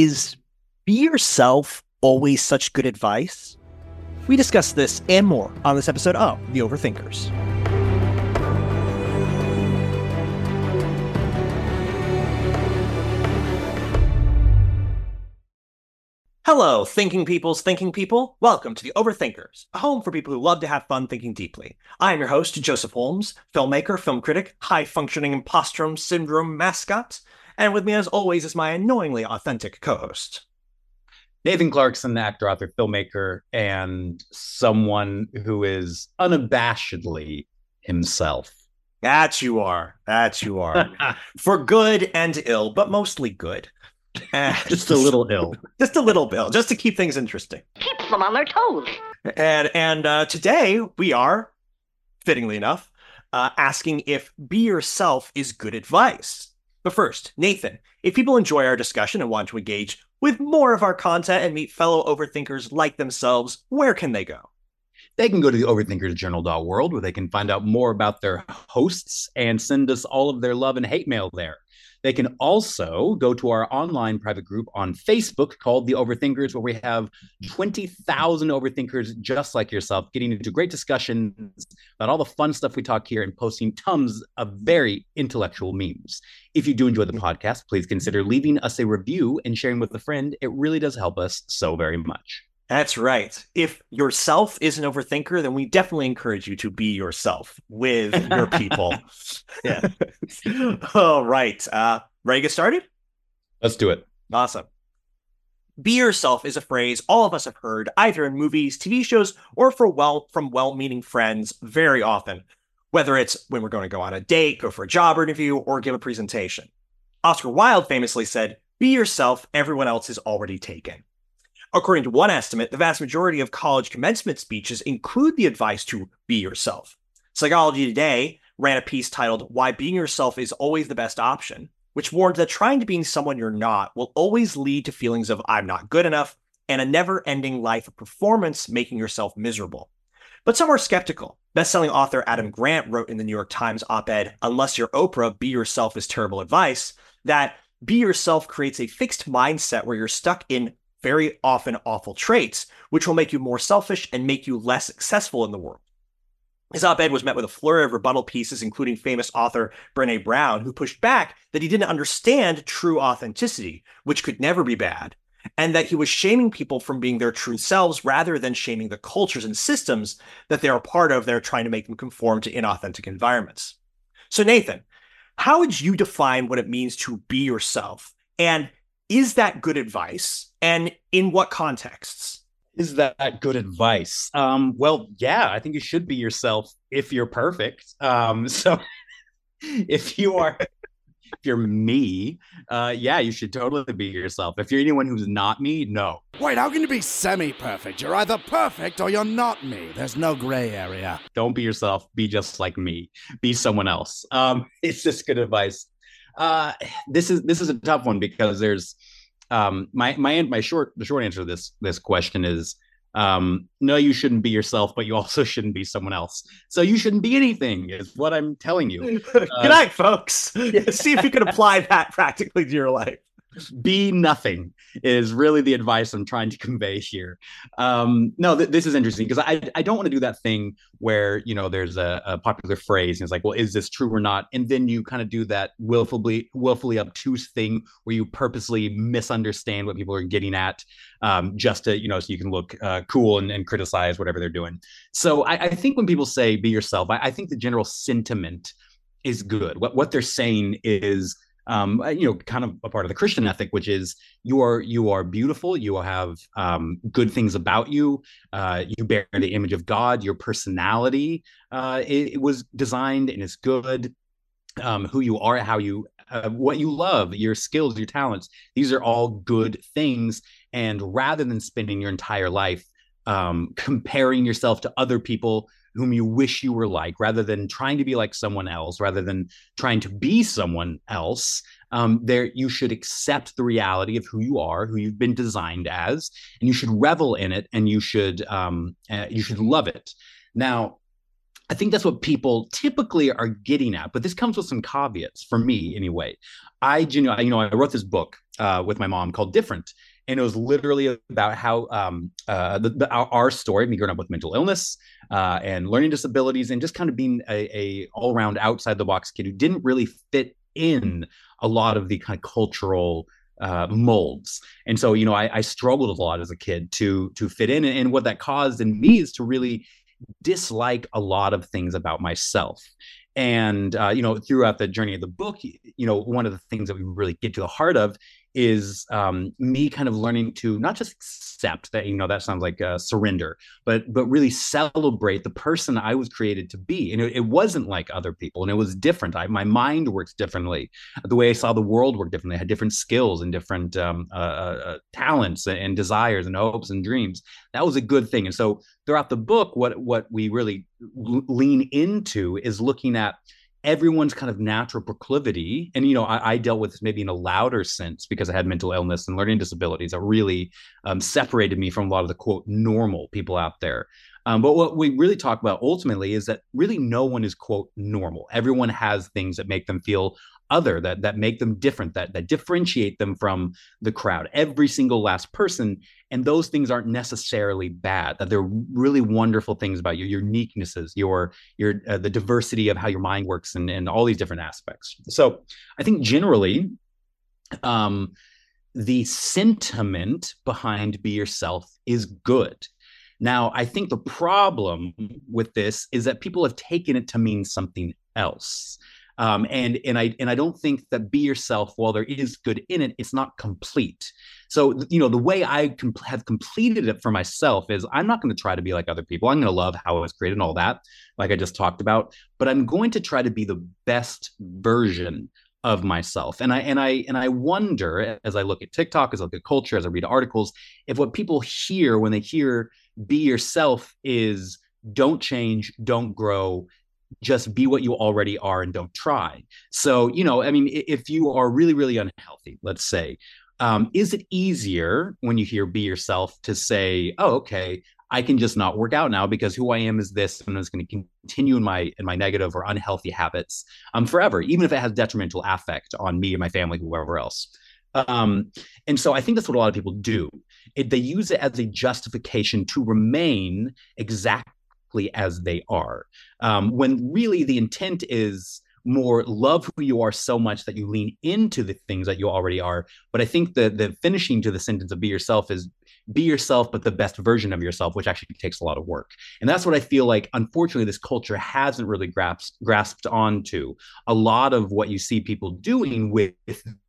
Is be yourself always such good advice? We discuss this and more on this episode of The Overthinkers. Hello, thinking peoples, thinking people. Welcome to the Overthinkers, a home for people who love to have fun thinking deeply. I am your host, Joseph Holmes, filmmaker, film critic, high functioning imposter syndrome mascot, and with me, as always, is my annoyingly authentic co host. Nathan Clarkson, actor, author, filmmaker, and someone who is unabashedly himself. That you are. That you are. For good and ill, but mostly good. just a little ill. Just a little bill, just to keep things interesting. Keeps them on their toes. And and uh, today we are, fittingly enough, uh, asking if be yourself is good advice. But first, Nathan, if people enjoy our discussion and want to engage with more of our content and meet fellow overthinkers like themselves, where can they go? They can go to the overthinkersjournal.world where they can find out more about their hosts and send us all of their love and hate mail there. They can also go to our online private group on Facebook called The Overthinkers, where we have 20,000 overthinkers just like yourself getting into great discussions about all the fun stuff we talk here and posting tons of very intellectual memes. If you do enjoy the podcast, please consider leaving us a review and sharing with a friend. It really does help us so very much. That's right. If yourself is an overthinker, then we definitely encourage you to be yourself with your people. yeah. All right. Uh, ready to get started? Let's do it. Awesome. Be yourself is a phrase all of us have heard either in movies, TV shows, or for well from well-meaning friends very often, whether it's when we're going to go on a date, go for a job interview, or give a presentation. Oscar Wilde famously said, "Be yourself, everyone else is already taken." According to one estimate, the vast majority of college commencement speeches include the advice to be yourself. Psychology Today ran a piece titled Why Being Yourself is Always the Best Option, which warned that trying to be someone you're not will always lead to feelings of I'm not good enough and a never ending life of performance making yourself miserable. But some are skeptical. Bestselling author Adam Grant wrote in the New York Times op ed, Unless You're Oprah, Be Yourself is Terrible Advice, that be yourself creates a fixed mindset where you're stuck in very often awful traits, which will make you more selfish and make you less successful in the world. His op ed was met with a flurry of rebuttal pieces, including famous author Brene Brown, who pushed back that he didn't understand true authenticity, which could never be bad, and that he was shaming people from being their true selves rather than shaming the cultures and systems that they are part of. They're trying to make them conform to inauthentic environments. So, Nathan, how would you define what it means to be yourself? And is that good advice? And in what contexts? Is that good advice? Um, well, yeah, I think you should be yourself if you're perfect. Um, so if you are if you're me, uh, yeah, you should totally be yourself. If you're anyone who's not me, no. Wait, how can you be semi perfect? You're either perfect or you're not me. There's no gray area. Don't be yourself. Be just like me. Be someone else. Um, it's just good advice. Uh, this is this is a tough one because there's um, my my my short the short answer to this this question is um, no, you shouldn't be yourself, but you also shouldn't be someone else. So you shouldn't be anything, is what I'm telling you. Good uh, night, folks. See if you can apply that practically to your life be nothing is really the advice I'm trying to convey here. Um, no, th- this is interesting because I, I don't want to do that thing where, you know, there's a, a, popular phrase and it's like, well, is this true or not? And then you kind of do that willfully, willfully obtuse thing where you purposely misunderstand what people are getting at um, just to, you know, so you can look uh, cool and, and, criticize whatever they're doing. So I, I, think when people say be yourself, I, I think the general sentiment is good. What, what they're saying is, um, uh, you know, kind of a part of the Christian ethic, which is you are you are beautiful, you have um, good things about you, uh, you bear the image of God, your personality uh, it, it was designed and is good. Um, who you are, how you, uh, what you love, your skills, your talents, these are all good things. And rather than spending your entire life um, comparing yourself to other people whom you wish you were like, rather than trying to be like someone else, rather than trying to be someone else. Um, there, you should accept the reality of who you are, who you've been designed as, and you should revel in it, and you should um, uh, you should love it. Now, I think that's what people typically are getting at, but this comes with some caveats for me anyway. I, you know, I, you know, I wrote this book uh, with my mom called Different, and it was literally about how um, uh, the, the, our, our, story, me growing up with mental illness uh, and learning disabilities, and just kind of being a, a all around outside the box kid who didn't really fit in a lot of the kind of cultural uh, molds. And so, you know, I, I, struggled a lot as a kid to to fit in, and, and what that caused in me is to really dislike a lot of things about myself. And uh, you know, throughout the journey of the book, you know, one of the things that we really get to the heart of is um, me kind of learning to not just accept that you know that sounds like uh, surrender but but really celebrate the person i was created to be. And it, it wasn't like other people and it was different. I, my mind works differently. The way i saw the world work differently. I had different skills and different um, uh, uh, uh talents and desires and hopes and dreams. That was a good thing. And so throughout the book what what we really lean into is looking at everyone's kind of natural proclivity and you know I, I, dealt with this maybe in a louder sense because i had mental illness and learning disabilities that really um, separated me from a lot of the quote normal people out there. Um, but what we really talk about ultimately is that really no one is quote normal. Everyone has things that make them feel other that that make them different that that differentiate them from the crowd. Every single last person and those things aren't necessarily bad that they're really wonderful things about you your uniquenesses your your uh, the diversity of how your mind works and and all these different aspects. So i think generally um the sentiment behind be yourself is good. Now i think the problem with this is that people have taken it to mean something else um, and and I and I don't think that be yourself, while there is good in it, it's not complete. So you know the way I com- have completed it for myself is I'm not going to try to be like other people. I'm going to love how I was created and all that, like I just talked about. But I'm going to try to be the best version of myself and i and i and i wonder as i look at tiktok as i look at culture as i read articles if what people hear when they hear be yourself is don't change don't grow just be what you already are and don't try. So, you know, I mean, if you are really, really unhealthy, let's say, um, is it easier when you hear be yourself to say, oh, okay, I can just not work out now because who I am is this, and I'm just going to continue in my in my negative or unhealthy habits um, forever, even if it has detrimental affect on me and my family, whoever else. Um, and so I think that's what a lot of people do. It, they use it as a justification to remain exactly exactly as they are. Um, when really the intent is more love who you are so much that you lean into the things that you already are. But I think the the finishing to the sentence of be yourself is be yourself, but the best version of yourself, which actually takes a lot of work. And that's what I feel like, unfortunately, this culture hasn't really grasped, grasped onto. A lot of what you see people doing with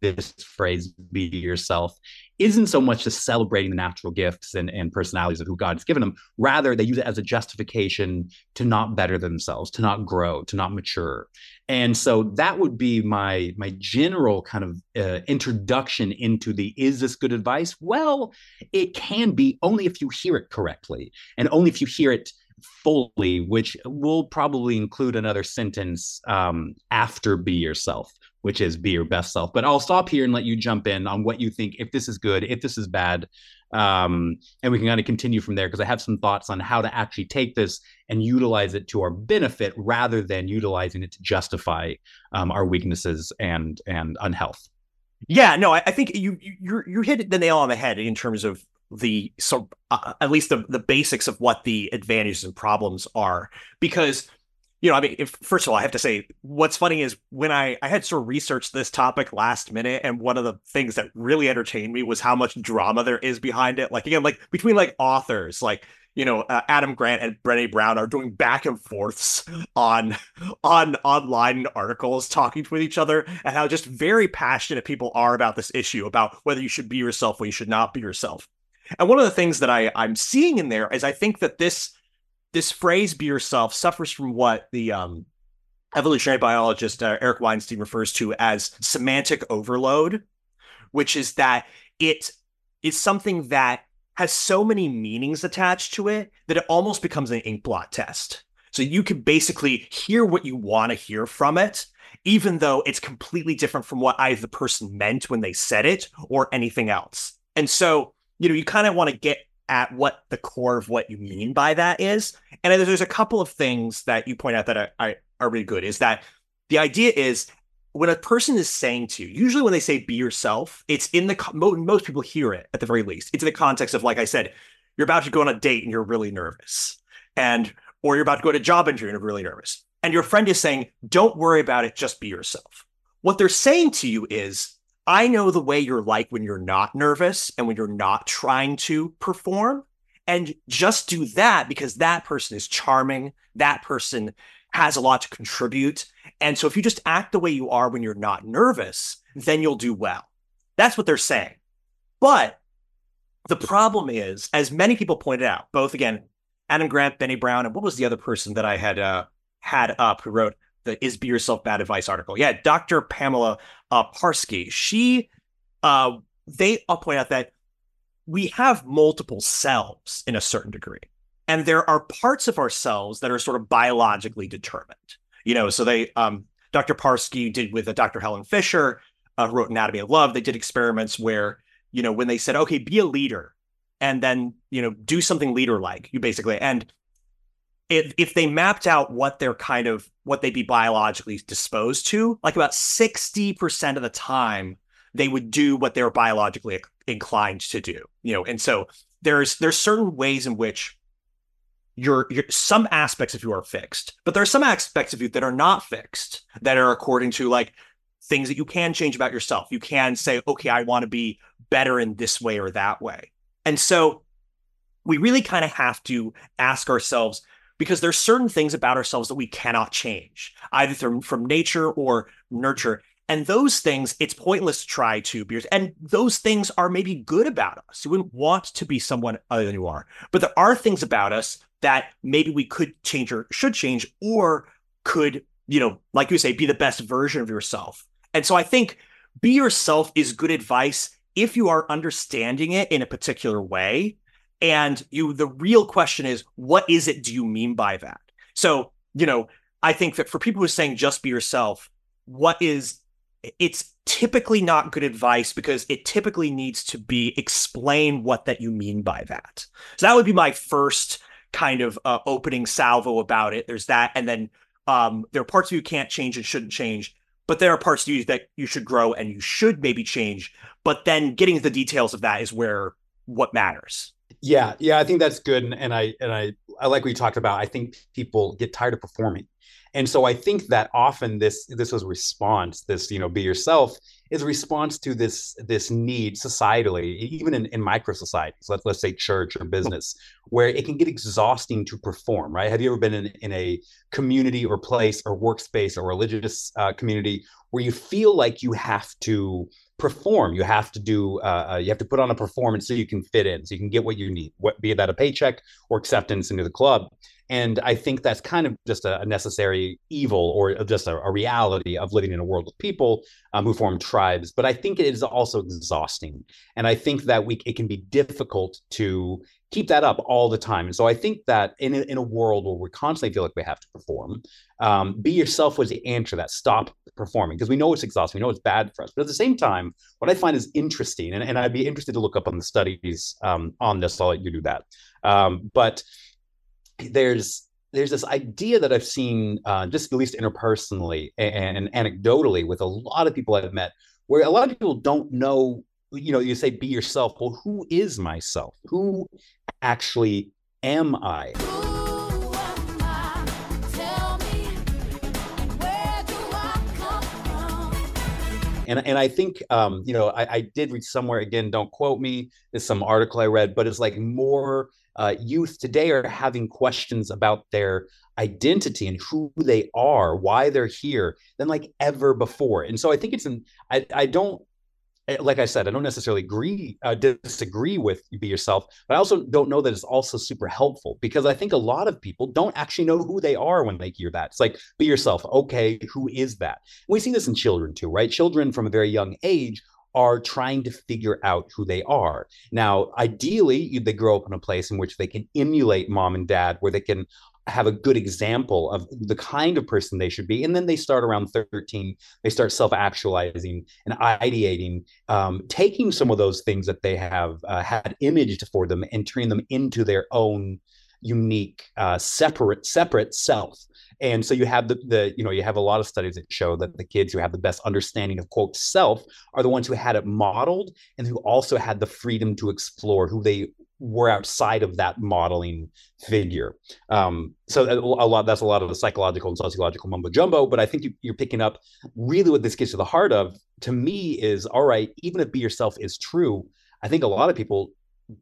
this phrase, be yourself, isn't so much just celebrating the natural gifts and, and personalities of who God has given them. Rather, they use it as a justification to not better themselves, to not grow, to not mature. And so that would be my my general kind of uh, introduction into the is this good advice? Well, it can be only if you hear it correctly and only if you hear it fully, which will probably include another sentence um, after be yourself which is be your best self. But I'll stop here and let you jump in on what you think, if this is good, if this is bad. Um, and we can kind of continue from there because I have some thoughts on how to actually take this and utilize it to our benefit rather than utilizing it to justify um, our weaknesses and and unhealth. Yeah, no, I, I think you you you hit the nail on the head in terms of the so uh, at least the the basics of what the advantages and problems are because you know, I mean, if, first of all, I have to say, what's funny is when I I had sort of researched this topic last minute, and one of the things that really entertained me was how much drama there is behind it. Like again, like between like authors, like you know, uh, Adam Grant and Brené Brown are doing back and forths on on online articles, talking with each other, and how just very passionate people are about this issue about whether you should be yourself or you should not be yourself. And one of the things that I I'm seeing in there is I think that this this phrase "be yourself" suffers from what the um, evolutionary biologist uh, Eric Weinstein refers to as semantic overload, which is that it is something that has so many meanings attached to it that it almost becomes an inkblot test. So you can basically hear what you want to hear from it, even though it's completely different from what either the person meant when they said it or anything else. And so, you know, you kind of want to get at what the core of what you mean by that is. And there's a couple of things that you point out that I, I are really good. Is that the idea is when a person is saying to you, usually when they say be yourself, it's in the most people hear it at the very least. It's in the context of, like I said, you're about to go on a date and you're really nervous, and or you're about to go to a job interview and you're really nervous, and your friend is saying, "Don't worry about it, just be yourself." What they're saying to you is, "I know the way you're like when you're not nervous and when you're not trying to perform." And just do that because that person is charming. That person has a lot to contribute. And so if you just act the way you are when you're not nervous, then you'll do well. That's what they're saying. But the problem is, as many people pointed out, both again, Adam Grant, Brené Brown, and what was the other person that I had uh, had up who wrote the "Is Be Yourself Bad Advice" article? Yeah, Dr. Pamela uh, Parsky. She, uh, they all point out that we have multiple selves in a certain degree. And there are parts of ourselves that are sort of biologically determined. You know, so they, um, Dr. Parsky did with uh, Dr. Helen Fisher, uh, wrote Anatomy of Love. They did experiments where, you know, when they said, okay, be a leader and then, you know, do something leader like, you basically, and if, if they mapped out what they're kind of, what they'd be biologically disposed to, like about 60% of the time, they would do what they're biologically inclined to do, you know, and so there's there's certain ways in which your, your some aspects of you are fixed, but there are some aspects of you that are not fixed that are according to like things that you can change about yourself. You can say, okay, I want to be better in this way or that way. And so we really kind of have to ask ourselves because there's certain things about ourselves that we cannot change, either from, from nature or nurture. And those things, it's pointless to try to be. And those things are maybe good about us. You wouldn't want to be someone other than you are. But there are things about us that maybe we could change or should change or could, you know, like you say, be the best version of yourself. And so I think be yourself is good advice if you are understanding it in a particular way. And you, the real question is, what is it do you mean by that? So, you know, I think that for people who are saying just be yourself, what is it's typically not good advice because it typically needs to be explain what that you mean by that. So that would be my first kind of uh, opening salvo about it. There's that, and then um, there are parts of you can't change and shouldn't change, but there are parts you that you should grow and you should maybe change. But then getting the details of that is where what matters. Yeah, yeah, I think that's good, and, and I and I I like what you talked about. I think people get tired of performing, and so I think that often this this was response, this you know, be yourself, is response to this this need societally, even in, in micro societies, let, let's say church or business, where it can get exhausting to perform, right? Have you ever been in, in a community or place or workspace or religious uh, community where you feel like you have to perform. You have to do uh, uh, you have to put on a performance so you can fit in so you can get what you need what be that a paycheck or acceptance into the club and I think that's kind of just a, necessary evil or just a, a, reality of living in a world of people um, who form tribes. But I think it is also exhausting. And I think that we it can be difficult to keep that up all the time. And so I think that in a, in a world where we constantly feel like we have to perform, um, be yourself was the answer that stop performing because we know it's exhausting, we know it's bad for us. But at the same time, what I find is interesting, and, and I'd be interested to look up on the studies um, on this. I'll let you do that. Um, but there's there's this idea that I've seen uh, just at least interpersonally and, and, anecdotally with a lot of people I've met, where a lot of people don't know. You know, you say be yourself. Well, who is myself? Who actually am I? and and I think um, you know I, I, did read somewhere again. Don't quote me. It's some article I read, but it's like more uh, youth today are having questions about their identity and who they are, why they're here, than like ever before. And so I think it's an I I don't eh, like I said, I don't necessarily agree, uh, disagree with be yourself, but I also don't know that it's also super helpful because I think a lot of people don't actually know who they are when they hear that. It's like, be yourself. Okay, who is that? And we see this in children too, right? Children from a very young age are trying to figure out who they are. Now, ideally, they grow up in a place in which they can emulate mom and dad, where they can have a good example of the kind of person they should be and then they start around 13 they start self-actualizing and ideating um, taking some of those things that they have uh, had imaged for them and turning them into their own unique uh, separate separate self and so you have the, the you know you have a lot of studies that show that the kids who have the best understanding of quote self are the ones who had it modeled and who also had the freedom to explore who they were outside of that modeling figure. Um, so a lot that's a lot of the psychological and sociological mumbo jumbo. But I think you, are picking up really what this gets to the heart of. To me, is all right. Even if be yourself is true, I think a lot of people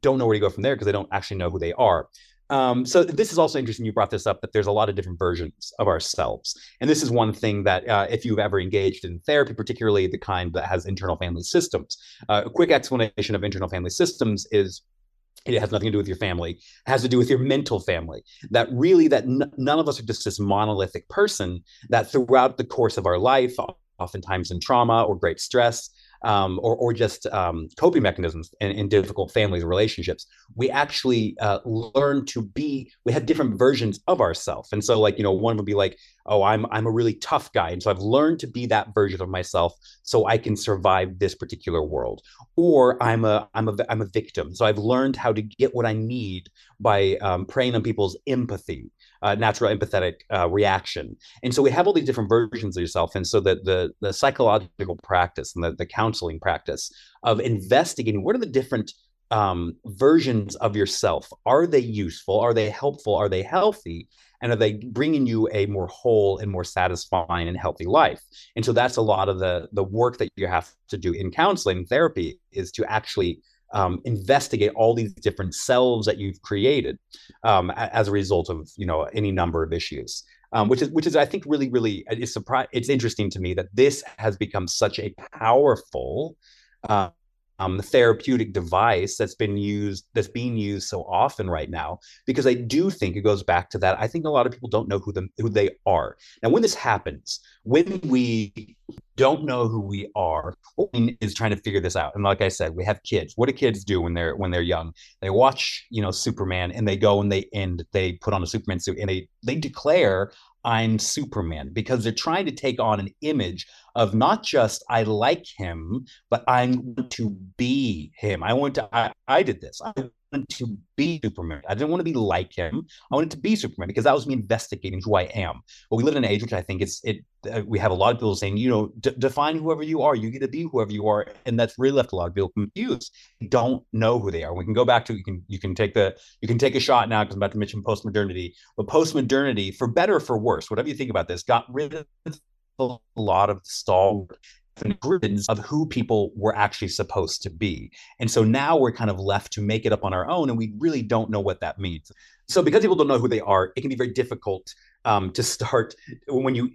don't know where to go from there because they don't actually know who they are. Um, so this is also interesting. You brought this up that there's a lot of different versions of ourselves, and this is one thing that uh, if you've ever engaged in therapy, particularly the kind that has internal family systems, uh, a quick explanation of internal family systems is it has nothing to do with your family it has to do with your mental family that really that n- none of us are just this monolithic person that throughout the course of our life oftentimes in trauma or great stress um, or, or just um, coping mechanisms in, in, difficult families relationships, we actually uh, learn to be, we have different versions of ourselves. And so like, you know, one would be like, oh, I'm, I'm a really tough guy. And so I've learned to be that version of myself so I can survive this particular world. Or I'm a, I'm a, I'm a victim. So I've learned how to get what I need by um, preying on people's empathy uh, natural empathetic uh, reaction. And so we have all these different versions of yourself. And so the the, the psychological practice and the, the counseling practice of investigating what are the different um, versions of yourself. Are they useful? Are they helpful? Are they healthy? And are they bringing you a more whole and more satisfying and healthy life? And so that's a lot of the the work that you have to do in counseling therapy is to actually um, investigate all these different selves that you've created um, as a result of you know any number of issues. Um, which is which is I think really really it's surprise it's interesting to me that this has become such a powerful uh, um, the therapeutic device that's been used that's being used so often right now because I do think it goes back to that I think a lot of people don't know who them who they are. Now when this happens when we don't know who we are is trying to figure this out. And like i said we have kids. What do kids do when they're when they're young? They watch you know superman and they go and they end they put on a superman suit and they they declare i'm superman because they're trying to take on an image of not just i like him but i want to be him i want to i, I did this i want to be Superman. I didn't want to be like him. I wanted to be Superman because that was me investigating who I am. But we live in an age which I think it's it. Uh, we have a lot of people saying, you know, d- define whoever you are. You get to be whoever you are, and that's really left a lot of people confused. Don't know who they are. We can go back to you can you can take the you can take a shot now because I'm about to mention postmodernity. But postmodernity, for better or for worse, whatever you think about this, got rid of a lot of stalwart grids of who people were actually supposed to be. And so now we're kind of left to make it up on our own, and we really don't know what that means. So because people don't know who they are, it can be very difficult um, to start when you.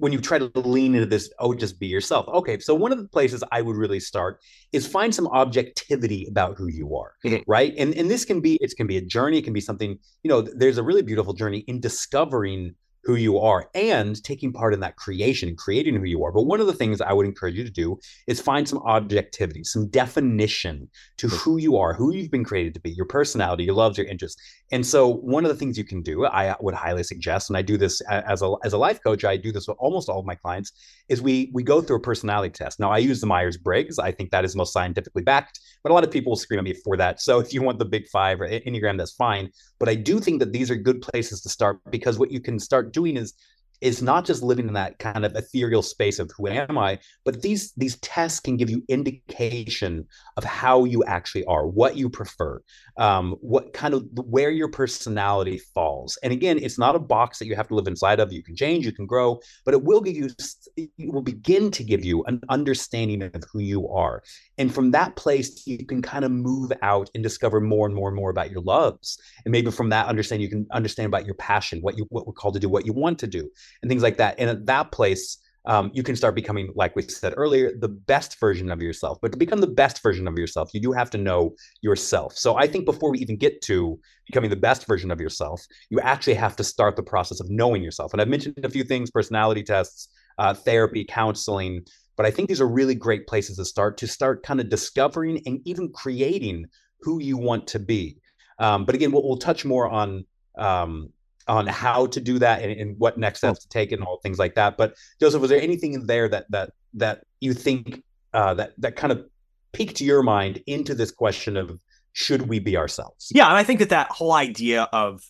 When you try to lean into this, oh, just be yourself. Okay, so one of the places I would really start is find some objectivity about who you are, mm-hmm. right? And and this can be it can be a journey, it can be something. You know, there's a really beautiful journey in discovering who you are and taking part in that creation and creating who you are. But one of the things I would encourage you to do is find some objectivity, some definition to who you are, who you've been created to be, your personality, your loves, your interests. And so one of the things you can do, I uh, would highly suggest, and I do this as a as a life coach, I do this with almost all of my clients, is we we go through a personality test. Now I use the Myers Briggs. I think that is most scientifically backed, but a lot of people will scream at me for that. So if you want the big five or Enneagram, that's fine. But I do think that these are good places to start because what you can start doing is is not just living in that kind of ethereal space of who am I, but these these tests can give you indication of how you actually are, what you prefer, um, what kind of where your personality falls. And again, it's not a box that you have to live inside of. You can change, you can grow, but it will give you it will begin to give you an understanding of who you are. And from that place, you can kind of move out and discover more and more and more about your loves. And maybe from that understanding, you can understand about your passion, what you what we're called to do, what you want to do and things like that. And at that place, um, you can start becoming, like we said earlier, the best version of yourself. But to become the best version of yourself, you do have to know yourself. So I think before we even get to becoming the best version of yourself, you actually have to start the process of knowing yourself. And I've mentioned a few things personality tests, uh, therapy, counseling. But I think these are really great places to start to start kind of discovering and even creating who you want to be. Um, but again, we'll, we'll touch more on um, on how to do that and, and what next steps to take and all things like that. But Joseph, was there anything in there that that that you think uh, that that kind of piqued your mind into this question of should we be ourselves? Yeah, and I think that that whole idea of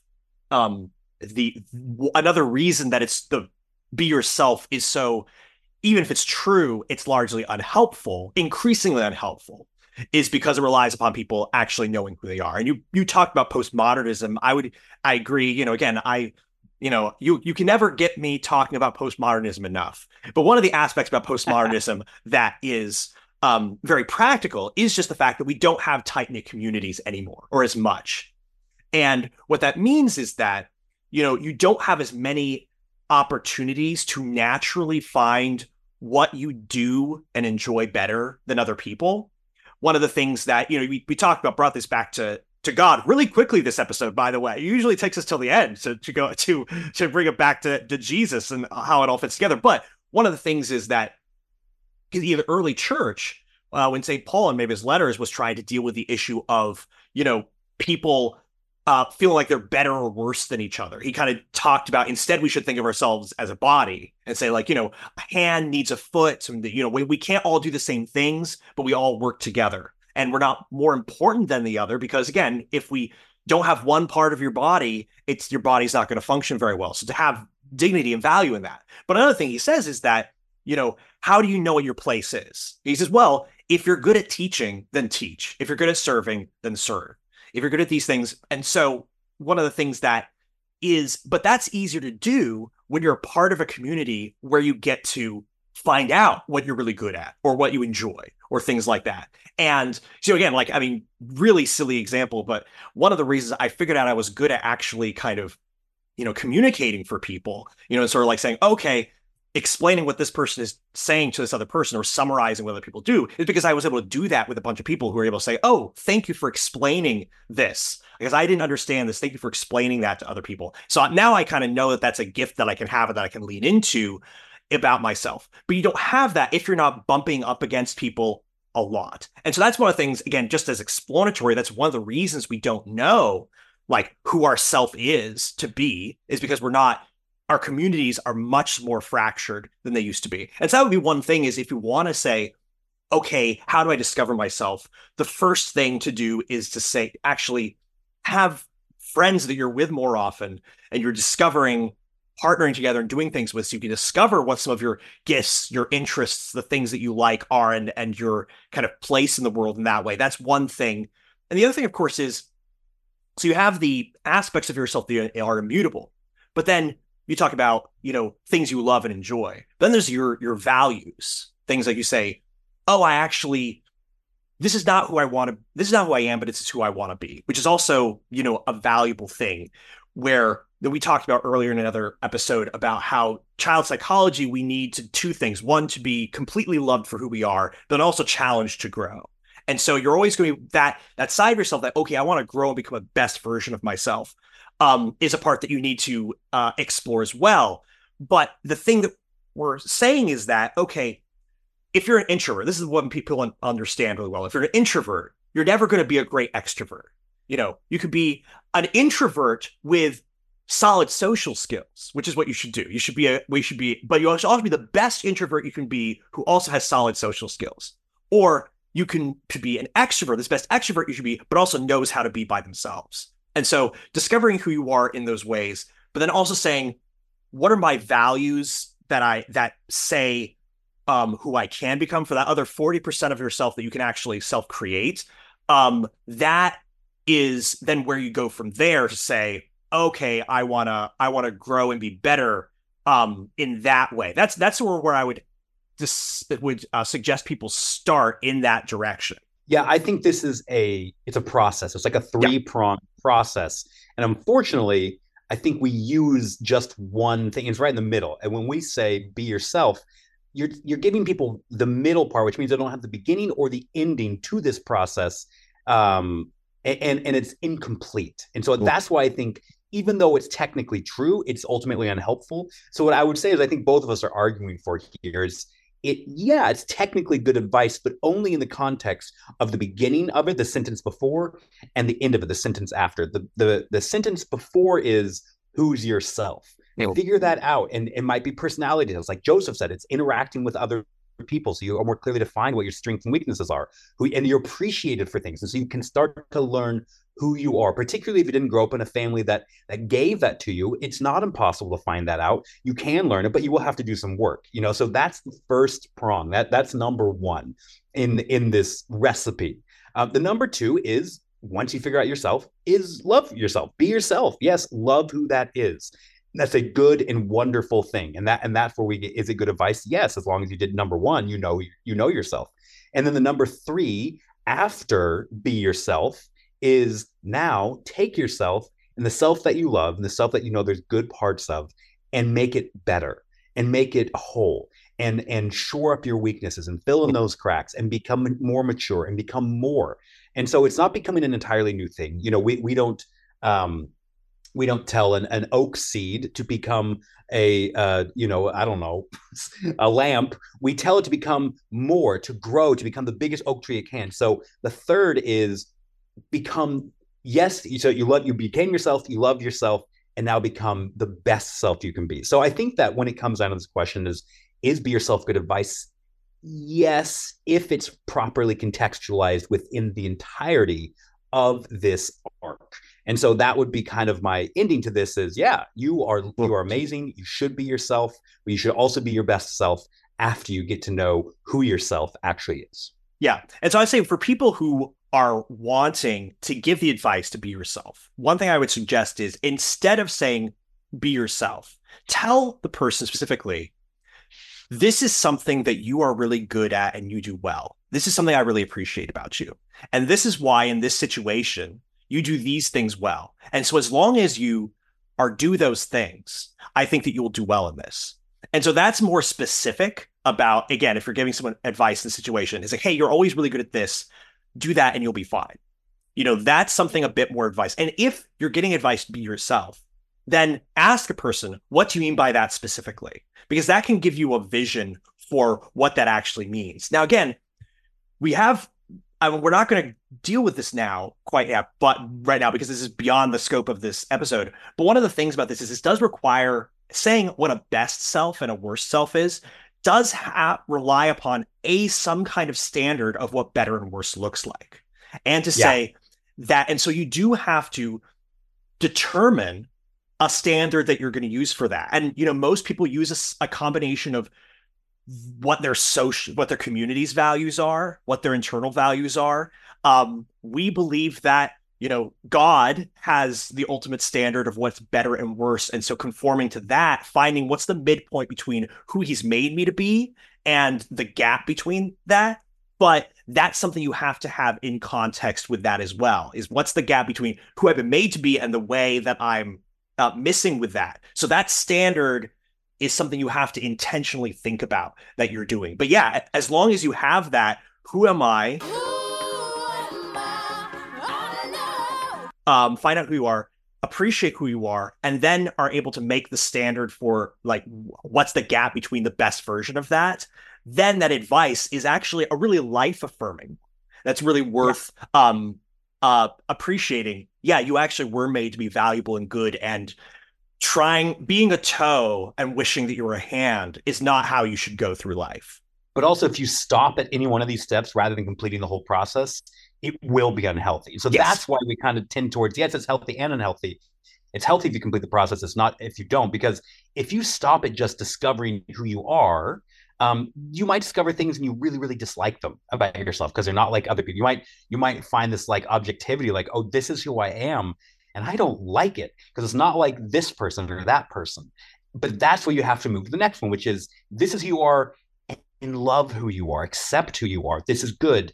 um the another reason that it's the be yourself is so even if it's true, it's largely unhelpful, increasingly unhelpful, is because it relies upon people actually knowing who they are. And you you talked about postmodernism. I would I agree. You know, again, I you know you you can never get me talking about postmodernism enough. But one of the aspects about postmodernism that is um, very practical is just the fact that we don't have tight knit communities anymore or as much. And what that means is that you know you don't have as many opportunities to naturally find what you do and enjoy better than other people. One of the things that, you know, we, we talked about, brought this back to to God really quickly this episode, by the way. It usually takes us till the end to, to go to to bring it back to, to Jesus and how it all fits together. But one of the things is that the early church, uh, when St. Paul and maybe his letters was trying to deal with the issue of, you know, people uh, feeling like they're better or worse than each other. He kind of talked about instead we should think of ourselves as a body and say like you know a hand needs a foot. So you know we, we can't all do the same things, but we all work together, and we're not more important than the other because again, if we don't have one part of your body, it's your body's not going to function very well. So to have dignity and value in that. But another thing he says is that you know how do you know what your place is? He says, well, if you're good at teaching, then teach. If you're good at serving, then serve if you're good at these things. And so one of the things that is, but that's easier to do when you're a part of a community where you get to find out what you're really good at or what you enjoy or things like that. And so again, like I mean, really silly example, but one of the reasons I figured out I was good at actually kind of, you know, communicating for people, you know, sort of like saying, okay, explaining what this person is saying to this other person or summarizing what other people do is because I was able to do that with a bunch of people who were able to say, "Oh, thank you for explaining this." Because I didn't understand this. Thank you for explaining that to other people. So now I kind of know that that's a gift that I can have and that I can lean into about myself. But you don't have that if you're not bumping up against people a lot. And so that's one of the things, again, just as explanatory, that's one of the reasons we don't know like who our self is to be, is because we're not our communities are much more fractured than they used to be. And so that would be one thing is if you want to say, okay, how do I discover myself? The first thing to do is to say, actually have friends that you're with more often and you're discovering partnering together and doing things with so you can discover what some of your gifts your interests the things that you like are and and your kind of place in the world in that way that's one thing and the other thing of course is so you have the aspects of yourself that are immutable but then you talk about you know things you love and enjoy. Then there's your your values. Things like you say oh i actually this is not who i want to this is not who i am but it's who i want to be which is also you know a valuable thing. Where that we talked about earlier in another episode about how child psychology we need to two things. One to be completely loved for who we are but also challenged to grow. And so you're always going to be that that side of yourself that okay i want to grow and become a best version of myself um, is a part that you need to uh, explore as well. But the thing that we're saying is that, okay, if you're an introvert, this is what people understand really well. If you're an introvert, you're never going to be a great extrovert. You know, you could be an introvert with solid social skills, which is what you should do. You should be a, we should be, but you should also be the best introvert you can be who also has solid social skills. Or you can to be an extrovert, this best extrovert you should be, but also knows how to be by themselves. And so discovering who you are in those ways, but then also saying, what are my values that I that say um, who I can become for that other 40% of yourself that you can actually self-create. Um, that is then where you go from there to say, okay, I wanna I wanna grow and be better um, in that way. That's that's where, where I would just would uh, suggest people start in that direction. Yeah, I think this is a it's a process. It's like a three prong. Process, and unfortunately, I think we use just one thing. It's right in the middle. And when we say be yourself, you're you're giving people the middle part, which means they don't have the beginning or the ending to this process, um, and and it's incomplete. And so that's why I think even though it's technically true, it's ultimately unhelpful. So what I would say is I think both of us are arguing for here is it yeah it's technically good advice but only in the context of the beginning of it the sentence before and the end of it the sentence after the the the sentence before is who's yourself. Figure that out. And it might be personality tales. Like Joseph said, it's interacting with other people so you are more clearly defined what your strengths and weaknesses are who and you're appreciated for things and so you can start to learn who you are particularly if you didn't grow up in a family that that gave that to you it's not impossible to find that out. You can learn it but you will have to do some work you know? So that's the first prong that that's number one in in this recipe. Uh, the number two is once you figure out yourself is love yourself. Be yourself. Yes love who that is. That's a good and wonderful thing and that and that's where we get is it good advice? Yes as long as you did number one you know you know yourself. And then the number three after be yourself is now take yourself and the self that you love and the self that you know there's good parts of and make it better and make it whole and and shore up your weaknesses and fill in those cracks and become more mature and become more. And so it's not becoming an entirely new thing. You know we we don't um we don't tell an, an oak seed to become a uh, you know i don't know a lamp. We tell it to become more to grow to become the biggest oak tree it can. So the third is become yes so you love you became yourself you love yourself and now become the best self you can be so i think that when it comes down to this question is is be yourself good advice yes if it's properly contextualized within the entirety of this arc and so that would be kind of my ending to this is yeah, you are you are amazing. You should be yourself, but you should also be your best self after you get to know who yourself actually is. Yeah. And so I say for people who are wanting to give the advice to be yourself, one thing I would suggest is instead of saying be yourself, tell the person specifically, this is something that you are really good at and you do well. This is something I really appreciate about you. And this is why in this situation, you do these things well. And so as long as you are do those things, I think that you will do well in this. And so that's more specific about again, if you're giving someone advice in the situation, it's like, hey, you're always really good at this. Do that and you'll be fine. You know, that's something a bit more advice. And if you're getting advice to be yourself, then ask a person, what do you mean by that specifically? Because that can give you a vision for what that actually means. Now, again, we have I mean, we're not going to deal with this now quite yet, but right now because this is beyond the scope of this episode. But one of the things about this is this does require saying what a best self and a worst self is does ha- rely upon a some kind of standard of what better and worse looks like, and to yeah. say that, and so you do have to determine a standard that you're going to use for that. And you know, most people use a, a combination of what their social what their community's values are what their internal values are um, we believe that you know god has the ultimate standard of what's better and worse and so conforming to that finding what's the midpoint between who he's made me to be and the gap between that but that's something you have to have in context with that as well is what's the gap between who i've been made to be and the way that i'm uh, missing with that so that standard is something you have to intentionally think about that you're doing. But yeah, as long as you have that, who am I? Um, find out who you are, appreciate who you are, and then are able to make the standard for like what's the gap between the best version of that. Then that advice is actually a really life affirming. That's really worth yeah. um uh appreciating. Yeah, you actually were made to be valuable and good and trying being a toe and wishing that you were a hand is not how you should go through life. But also, if you stop at any one of these steps rather than completing the whole process, it will be unhealthy. So yes. that's why we kind of tend towards yes, it's healthy and unhealthy. It's healthy if you complete the process. It's not if you don't, because if you stop at just discovering who you are, um, you might discover things and you really, really dislike them about yourself because they're not like other people. You might you might find this like objectivity, like oh, this is who I am, and I don't like it because it's not like this person or that person. But that's where you have to move to the next one, which is this is who you are and love who you are, accept who you are. This is good.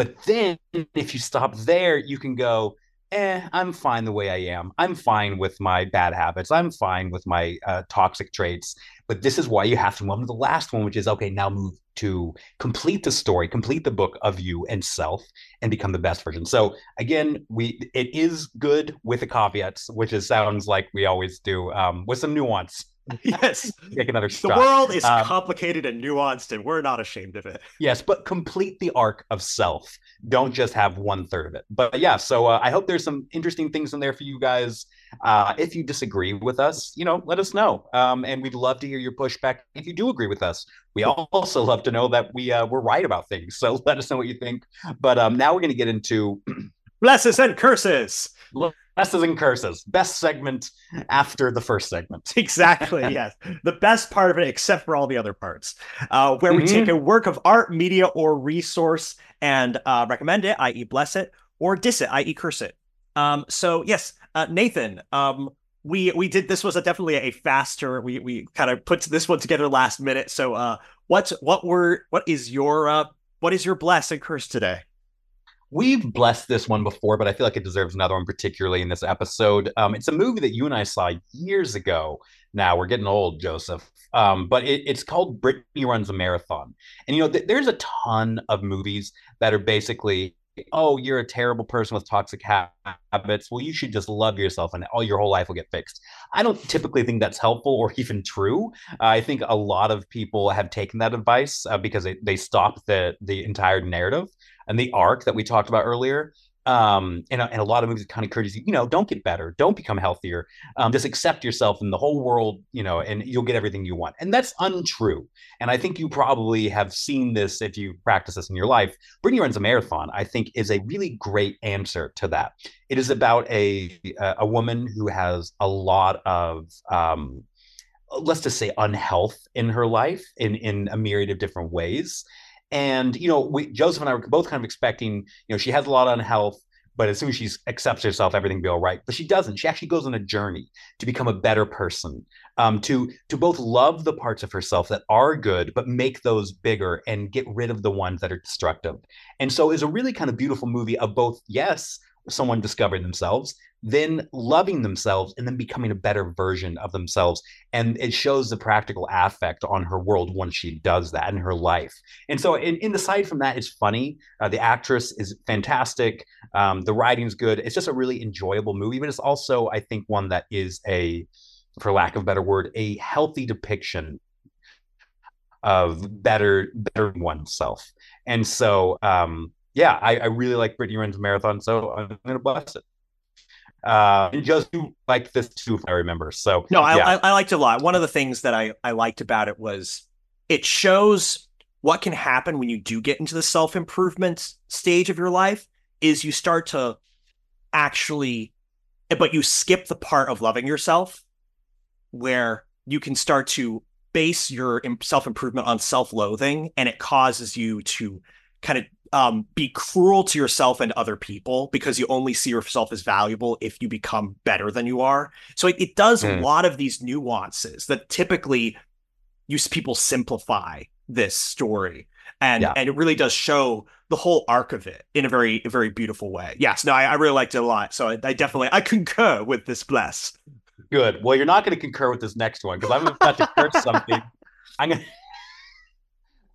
But then if you stop there, you can go, eh, I'm fine the way I am. I'm fine with my bad habits. I'm fine with my uh, toxic traits. But this is why you have to move to the last one, which is okay, now move to complete the story, complete the book of you and self, and become the best version. So again, we it is good with the caveats, which sounds like we always do, um, with some nuance. yes. Take another The world is Um, complicated and nuanced, and we're not ashamed of it. Yes, but complete the arc of self. Don't just have one third of it. But yeah, so uh, I hope there's some interesting things in there for you guys. Uh, if you disagree with us, you know, let us know. Um, and we'd love to hear your pushback if you do agree with us. We also love to know that we uh, we're right about things. So let us know what you think. But um, now we're going to get into Blesses and curses. Blesses and curses. Best segment after the first segment. Exactly. yes. The best part of it, except for all the other parts, uh, where we Mhm. take a work of art, media, or resource and uh, recommend it, i.e., bless it, or diss it, i.e., curse it. Um, so yes, uh, Nathan, um, we we did this was a, definitely a faster. We we kind of put this one together last minute. So uh, what's what were what is your uh, what is your bless and curse today? We've blessed this one before, but I feel like it deserves another one, particularly in this episode. Um, it's a movie that you and I saw years ago. Now we're getting old, Joseph. Um, but it, it's called Brittany Runs a Marathon. And, you know, th- there's a ton of movies that are basically, oh, you're a terrible person with toxic ha- habits. Well, you should just love yourself and all your whole life will get fixed. I don't typically think that's helpful or even true. Uh, I think a lot of people have taken that advice uh, because they, they stop the, the entire narrative and the arc that we talked about earlier. Um, and, and a lot of movies kind of encourage you, you know, don't get better, don't become healthier, um, just accept yourself and the whole world, you know, and you'll get everything you want. And that's untrue. And I think you probably have seen this if you practice this in your life. Brittany runs a marathon, I think, is a really great answer to that. It is about a a woman who has a lot of um, let's just say unhealth in her life in in a myriad of different ways and you know we joseph and i were both kind of expecting you know she has a lot of unhealth but as soon as she accepts herself everything will be all right. But she doesn't. She actually goes on a journey to become a better person um, to to both love the parts of herself that are good but make those bigger and get rid of the ones that are destructive. And so it's a really kind of beautiful movie of both yes someone discovering themselves then loving themselves and then becoming a better version of themselves. And it shows the practical affect on her world once she does that in her life. And so in, in aside from that it's funny. Uh, the actress is fantastic. Um, the writing's good. It's just a really enjoyable movie but it's also i think one that is a for lack of a better word a healthy depiction of better better oneself. And so um yeah i, I really like brittany runs marathon so i'm gonna bless it uh, and just like this too, if I remember. So No, I, yeah. I, I liked it a lot. One of the things that I, I liked about it was it shows what can happen when you do get into the self improvement stage of your life. Is you start to actually, but you skip the part of loving yourself, where you can start to base your self improvement on self loathing, and it causes you to kind of um, be cruel to yourself and other people because you only see yourself as valuable if you become better than you are. So it, it does Mm. a lot of these nuances that typically use people simplify this story. And, Yeah. and it really does show the whole arc of it in a very very beautiful way. Yes, no, I, I really liked it a lot. So I, I definitely I concur with this bless. Good. Well, you're not going to concur with this next one because I'm about to curse something. I'm going to.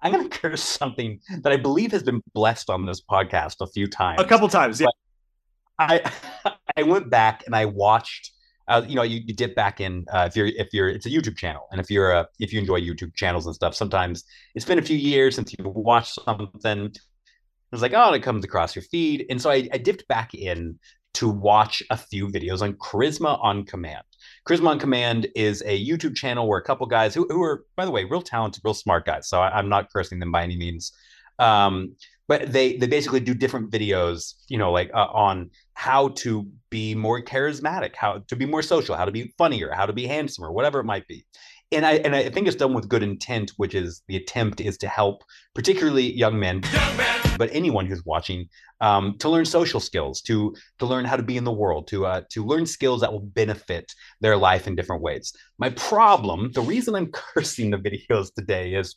I'm going to curse something that I believe has been blessed on this podcast a few times. A couple times, yeah. I I went back and I watched. Uh, you know, you, you dip back in uh, if you're if you're it's a YouTube channel, and if you're a if you enjoy YouTube channels and stuff, sometimes it's been a few years since you've watched something. It's like oh, it comes across your feed, and so I, I dipped back in to watch a few videos on Charisma on Command. Charisma on Command is a YouTube channel where a couple guys who, who are, by the way, real talented, real smart guys. So I, I'm not cursing them by any means. Um, but they they basically do different videos, you know, like uh, on how to be more charismatic, how to be more social, how to be funnier, how to be handsomer, whatever it might be. And I and I think it's done with good intent, which is the attempt is to help, particularly young men, but anyone who's watching, um, to learn social skills, to to learn how to be in the world, to uh, to learn skills that will benefit their life in different ways. My problem, the reason I'm cursing the videos today is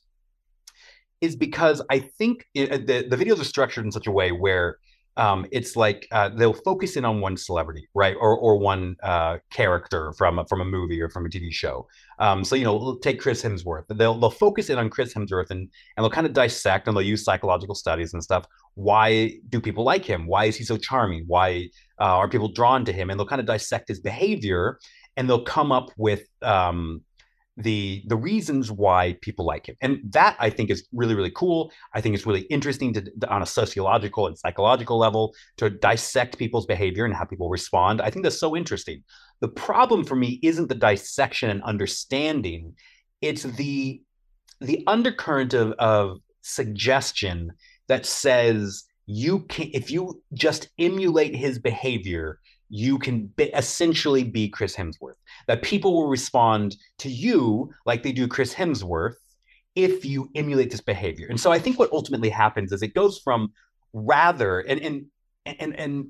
is because I think it, the the videos are structured in such a way where um, it's like uh, they'll focus in on one celebrity, right, or or one uh, character from a, from a movie or from a TV show. Um, so you know, take Chris Hemsworth. They'll they'll focus in on Chris Hemsworth and and they'll kind of dissect and they'll use psychological studies and stuff. Why do people like him? Why is he so charming? Why uh, are people drawn to him? And they'll kind of dissect his behavior and they'll come up with um, the the reasons why people like him. And that i think is really really cool. I think it's really interesting to, to, on a sociological and psychological level to dissect people's behavior and how people respond. I think that's so interesting. The problem for me isn't the dissection and understanding. It's the the undercurrent of, of suggestion that says you can if you just emulate his behavior you can be, essentially be chris hemsworth that people will respond to you like they do chris hemsworth if you emulate this behavior and so i think what ultimately happens is it goes from rather and and and and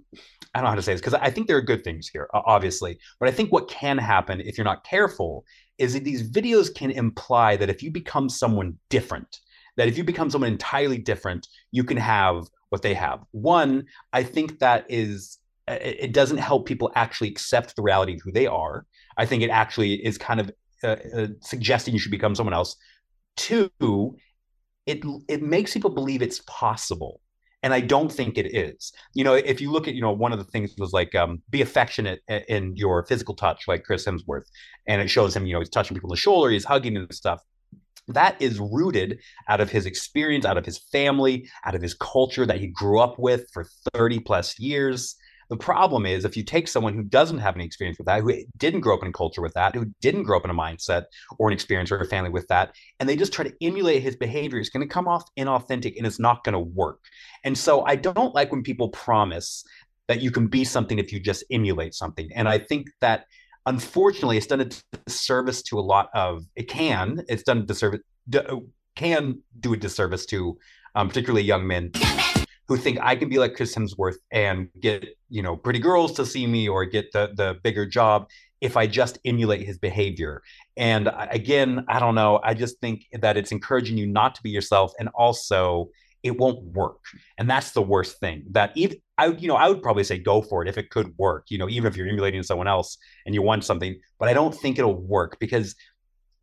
I don't know how to say this because I think there are good things here, obviously. But I think what can happen if you're not careful is that these videos can imply that if you become someone different, that if you become someone entirely different, you can have what they have. One, I think that is it doesn't help people actually accept the reality of who they are. I think it actually is kind of uh, uh, suggesting you should become someone else. Two, it it makes people believe it's possible and i don't think it is you know if you look at you know one of the things was like um, be affectionate in your physical touch like chris hemsworth and it shows him you know he's touching people on the shoulder he's hugging and stuff that is rooted out of his experience out of his family out of his culture that he grew up with for 30 plus years the problem is if you take someone who doesn't have any experience with that, who didn't grow up in a culture with that, who didn't grow up in a mindset or an experience or a family with that, and they just try to emulate his behavior, it's going to come off inauthentic and it's not going to work. And so I don't like when people promise that you can be something if you just emulate something. And I think that unfortunately it's done a disservice to a lot of it can it's done a disservice can do a disservice to um, particularly young men who think I can be like Chris Hemsworth and get, you know, pretty girls to see me or get the the bigger job if I just emulate his behavior. And again, I don't know. I just think that it's encouraging you not to be yourself and also it won't work. And that's the worst thing. That even I you know, I would probably say go for it if it could work, you know, even if you're emulating someone else and you want something, but I don't think it'll work because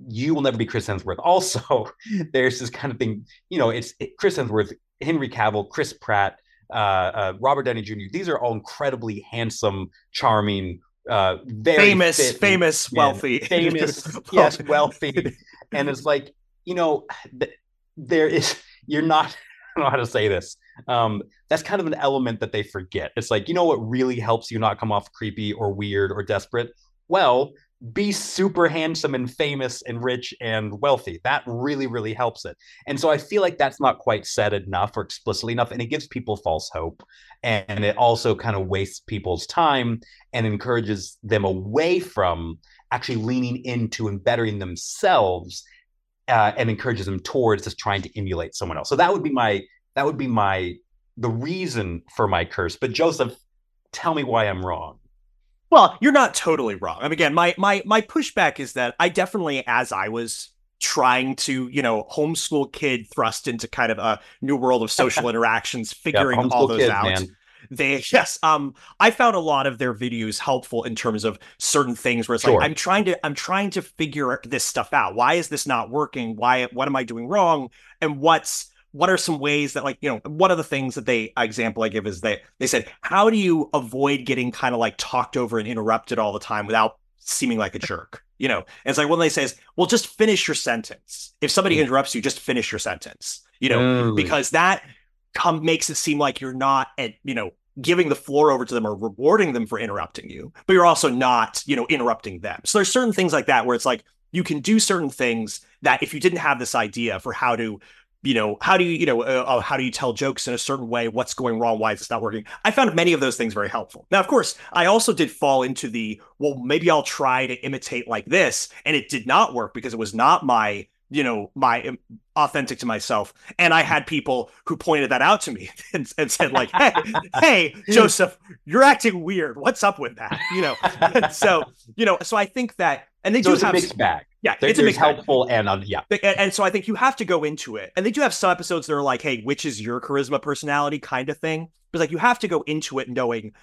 you will never be Chris Hemsworth. Also, there's this kind of thing, you know, it's it, Chris Hemsworth Henry Cavill, Chris Pratt, uh, uh, Robert Downey Jr. These are all incredibly handsome, charming, uh, very famous, famous, wealthy, famous, yes, wealthy. And it's like you know, th- there is you're not. I don't know how to say this. Um, that's kind of an element that they forget. It's like you know what really helps you not come off creepy or weird or desperate. Well, be super handsome and famous and rich and wealthy. That really, really helps it. And so I feel like that's not quite said enough or explicitly enough. And it gives people false hope. And it also kind of wastes people's time and encourages them away from actually leaning into and bettering themselves uh, and encourages them towards just trying to emulate someone else. So that would be my, that would be my, the reason for my curse. But Joseph, tell me why I'm wrong. Well, you're not totally wrong. I mean, again, my my my pushback is that I definitely, as I was trying to, you know, homeschool kid thrust into kind of a new world of social interactions, figuring yeah, all those kids, out. Man. They yes, um, I found a lot of their videos helpful in terms of certain things where it's sure. like I'm trying to I'm trying to figure this stuff out. Why is this not working? Why what am I doing wrong? And what's what are some ways that like you know one of the things that they example i give is they they said how do you avoid getting kind of like talked over and interrupted all the time without seeming like a jerk? You know and it's like when they say well just finish your sentence. If somebody mm. interrupts you just finish your sentence you know because that come makes it seem like you're not at you know giving the floor over to them or rewarding them for interrupting you but you're also not you know interrupting them. So there's certain things like that where it's like you can do certain things that if you didn't have this idea for how to you know, how do you, you know, uh, uh, how do you tell jokes in a certain way? What's going wrong? Why is this not working? I found many of those things very helpful. Now, of course, I also did fall into the, well, maybe I'll try to imitate like this. And it did not work because it was not my, you know, my um, authentic to myself. And I had people who pointed that out to me and, and said, like, hey, hey, Joseph, you're acting weird. What's up with that? You know, so, you know, so I think that, and they so do have a mixed bag. Yeah, there, it's a mixed helpful and uh, yeah. And, and, so I think you have to go into it. And they do have some episodes that are like, hey, which is your charisma personality kind of thing. But like you have to go into it knowing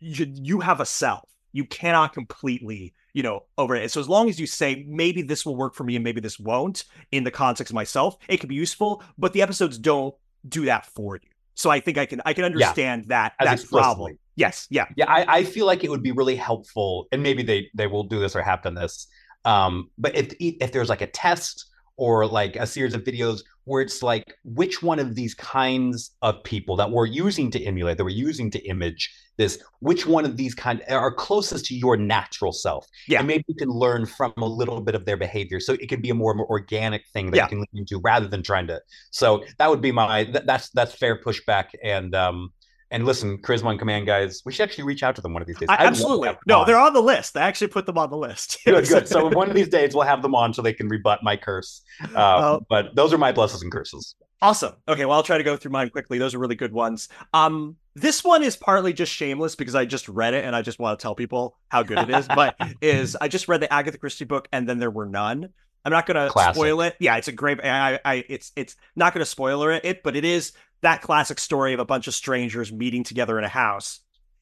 you, you have a self. You cannot completely, you know, over it. So as long as you say maybe this will work for me and maybe this won't in the context of myself, it could be useful. But the episodes don't do that for you. So I think I can I can understand yeah, that that problem. Yes, yeah, yeah. I, I feel like it would be really helpful, and maybe they they will do this or have done this Um, but if if there's like a test or like a series of videos where it's like which one of these kinds of people that we're using to emulate that we're using to image this which one of these kind are closest to your natural self? Yeah. And maybe you can learn from a little bit of their behavior. So it can be a more, more organic thing that yeah. you can lean into rather than trying to so that would be my that's that's fair pushback and um and listen, Charisma on Command guys, we should actually reach out to them one of these days. I, absolutely. No, on. they're on the list. I actually put them on the list. good, good. So one of these days we'll have them on so they can rebut my curse. Uh, uh, but those are my blessings and curses. Awesome. Okay, well I'll try to go through mine quickly. Those are really good ones. Um, this one is partly just shameless because I just read it and I just want to tell people how good it is. but is I just read the Agatha Christie book and then there were none. I'm not gonna Classic. spoil it. Yeah, it's a great. I, I, it's, it's not gonna spoiler it, but it is that classic story of a bunch of strangers meeting together in a house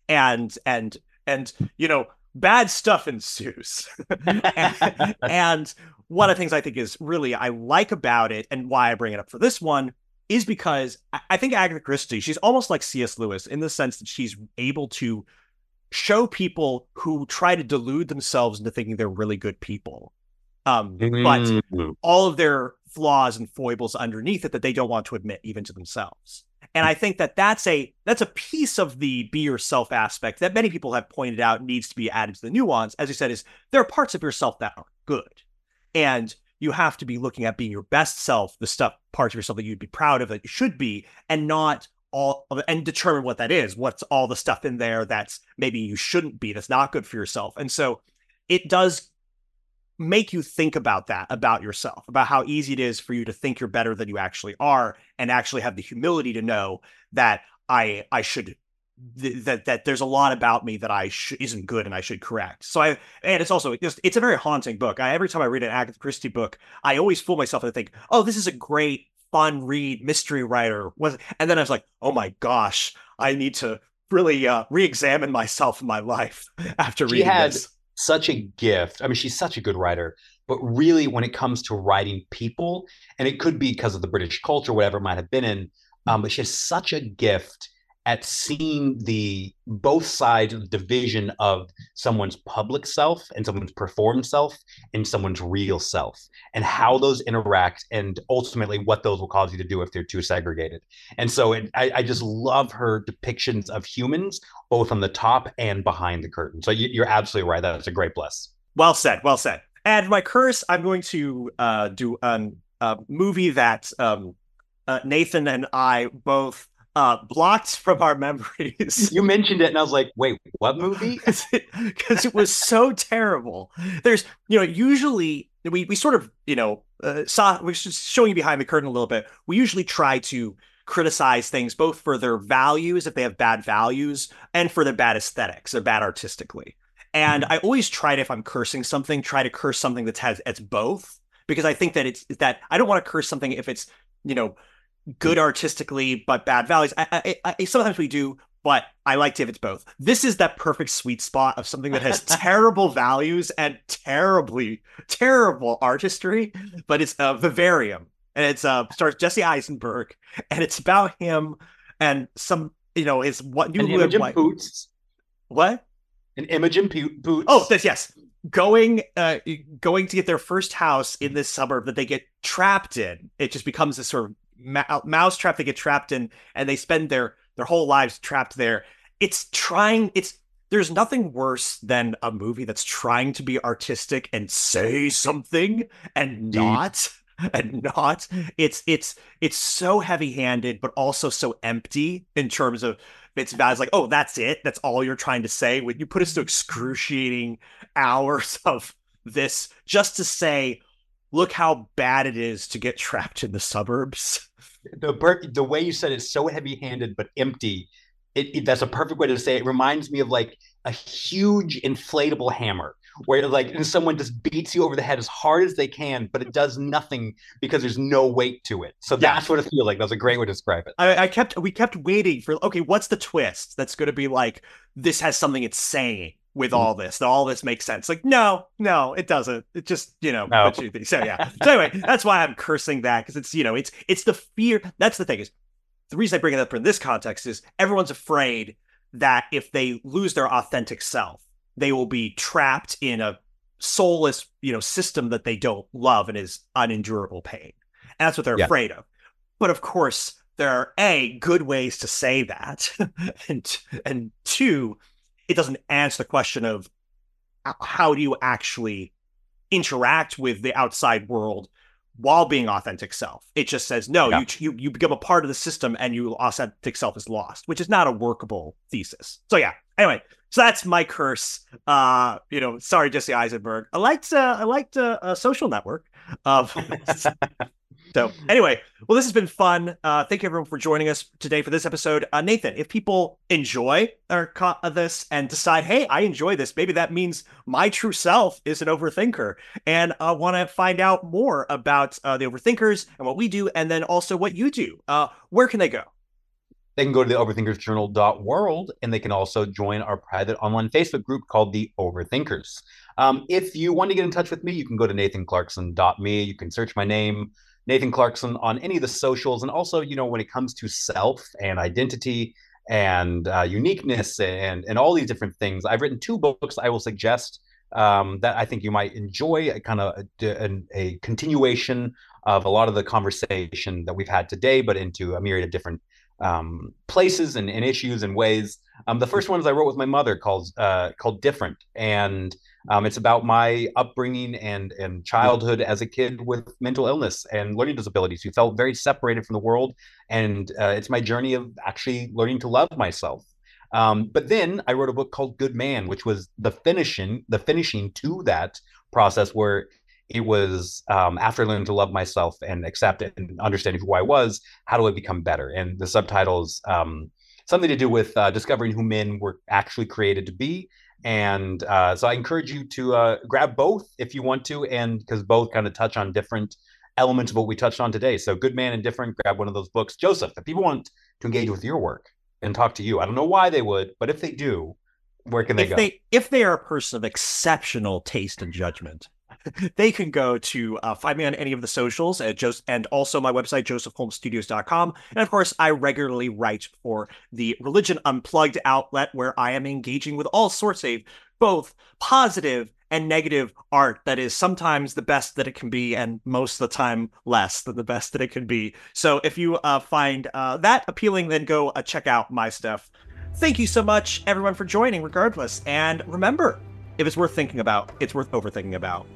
and and and you know bad stuff ensues and, and one of the things i think is really i like about it and why i bring it up for this one is because i think agatha christie she's almost like cs lewis in the sense that she's able to show people who try to delude themselves into thinking they're really good people um, but all of their flaws and foibles underneath it that they don't want to admit even to themselves. And I think that that's a that's a piece of the be yourself aspect that many people have pointed out needs to be added to the nuance. As you said, is there are parts of yourself that are good, and you have to be looking at being your best self, the stuff parts of yourself that you'd be proud of that you should be, and not all and determine what that is. What's all the stuff in there that's maybe you shouldn't be, that's not good for yourself. And so it does make you think about that about yourself, about how easy it is for you to think you're better than you actually are, and actually have the humility to know that I I should th- that that there's a lot about me that I sh- isn't good and I should correct. So I and it's also just it's a very haunting book. I every time I read an Agatha Christie book, I always fool myself and think, oh, this is a great fun read mystery writer was and then I was like, oh my gosh, I need to really uh, re-examine myself in my life after reading had, this such a gift. I mean, she's such a good writer, but really, when it comes to writing people, and it could be because of the British culture, whatever it might have been in, um, but she has such a gift at seeing the both sides of the division of someone's public self and someone's performed self and someone's real self and how those interact and ultimately what those will cause you to do if they're too segregated. And so it, I, I, just love her depictions of humans both on the top and behind the curtain. So you, are absolutely right. That's a great bless. Well said well said. And my curse i'm going to uh, do a movie that um, uh, nathan and i both uh, blocked from our memories. You mentioned it, and I was like, "Wait, what movie?" Because it, was so terrible. There's, you know, usually we we sort of, you know, uh, saw we're just showing you behind the curtain a little bit. We usually try to criticize things both for their values, if they have bad values, and for their bad aesthetics or bad artistically. And mm-hmm. I always try to, if I'm cursing something, try to curse something that has it's both because I think that it's that I don't want to curse something if it's you know good artistically but bad values. I, I, I, sometimes we do, but I like to if it's both. This is that perfect sweet spot of something that has terrible values and terribly terrible artistry, but it's uh, Vivarium and it's uh stars Jesse Eisenberg and it's about him and some you know is what new. Poots. What? An image Imogen Poots. Oh, this yes. Going uh going to get their first house in this suburb that they get trapped in. It just becomes this sort of ma- mousetrap they get trapped in and they spend their their whole lives trapped there. It's trying it's there's nothing worse than a movie that's trying to be artistic and say something and not and not. It's it's it's so heavy-handed but also so empty in terms of it's bad it's like oh that's it? That's all you're trying to say? When you put us to mm-hmm. excruciating hours of this just to say look how bad it is to get trapped in the suburbs. The the way you said it's so heavy-handed but empty. It, it, that's a perfect way to say it. it. Reminds me of like a huge inflatable hammer, where like and someone just beats you over the head as hard as they can, but it does nothing because there's no weight to it. So that's what it feels like. That's a great way to describe it. I, I kept we kept waiting for okay, what's the twist that's going to be like? This has something it's saying with mm-hmm. all this. All this makes sense. Like, no, no, it doesn't. It just, you know, no. you so yeah. so anyway, that's why I'm cursing that because it's, you know, it's it's the fear. That's the thing is the reason I bring it up in this context is everyone's afraid that if they lose their authentic self, they will be trapped in a soulless, you know, system that they don't love and is unendurable pain. And that's what they're Yeah. afraid of. But of course, there are a good ways to say that, and and two, it doesn't answer the question of how do you actually interact with the outside world while being authentic self. It just says no, Yeah. you, you you become a part of the system and your authentic self is lost, which is not a workable thesis. So yeah. Anyway, so that's my curse. Uh, you know, sorry, Jesse Eisenberg. I liked uh, I liked uh, a social network. Of so anyway, well, this has been fun. Uh, thank you everyone for joining us today for this episode. Uh, Nathan, if people enjoy our co- uh, this and decide, hey, I enjoy this, maybe that means my true self is an overthinker, and uh, want to find out more about uh, the overthinkers and what we do, and then also what you do. Uh, where can they go? They can go to the overthinkersjournal.world and they can also join our private online Facebook group called the Overthinkers. Um, if you want to get in touch with me, you can go to nathanclarkson.me. You can search my name, Nathan Clarkson, on any of the socials. And also, you know, when it comes to self and identity and uh, uniqueness and, and all these different things, I've written two books I will suggest um, that I think you might enjoy, a kind of a, a, continuation of a lot of the conversation that we've had today, but into a myriad of different um, places and, and, issues and ways. Um, the first ones I wrote with my mother called uh, called Different, and um, it's about my upbringing and and childhood as a kid with mental illness and learning disabilities who felt very separated from the world. And uh, it's my journey of actually learning to love myself. Um, but then I wrote a book called Good Man, which was the finishing the finishing to that process where it was um, after learning to love myself and accept it and understanding who I was, how do I become better? And the subtitles um, something to do with uh, discovering who men were actually created to be. And uh, so I encourage you to uh, grab both if you want to, and because both kind of touch on different elements of what we touched on today. So Good Man and Different, grab one of those books. Joseph, if people want to engage with your work and talk to you, I don't know why they would, but if they do, where can they if go? They, if they are a person of exceptional taste and judgment, they can go to uh, find me on any of the socials at Joseph, and also my website, josephholmesstudios.com. And of course, I regularly write for the Religion Unplugged outlet where I am engaging with all sorts of both positive and negative art that is sometimes the best that it can be and most of the time less than the best that it can be. So if you uh, find uh, that appealing, then go uh, check out my stuff. Thank you so much, everyone, for joining, regardless. And remember, if it's worth thinking about, it's worth overthinking about.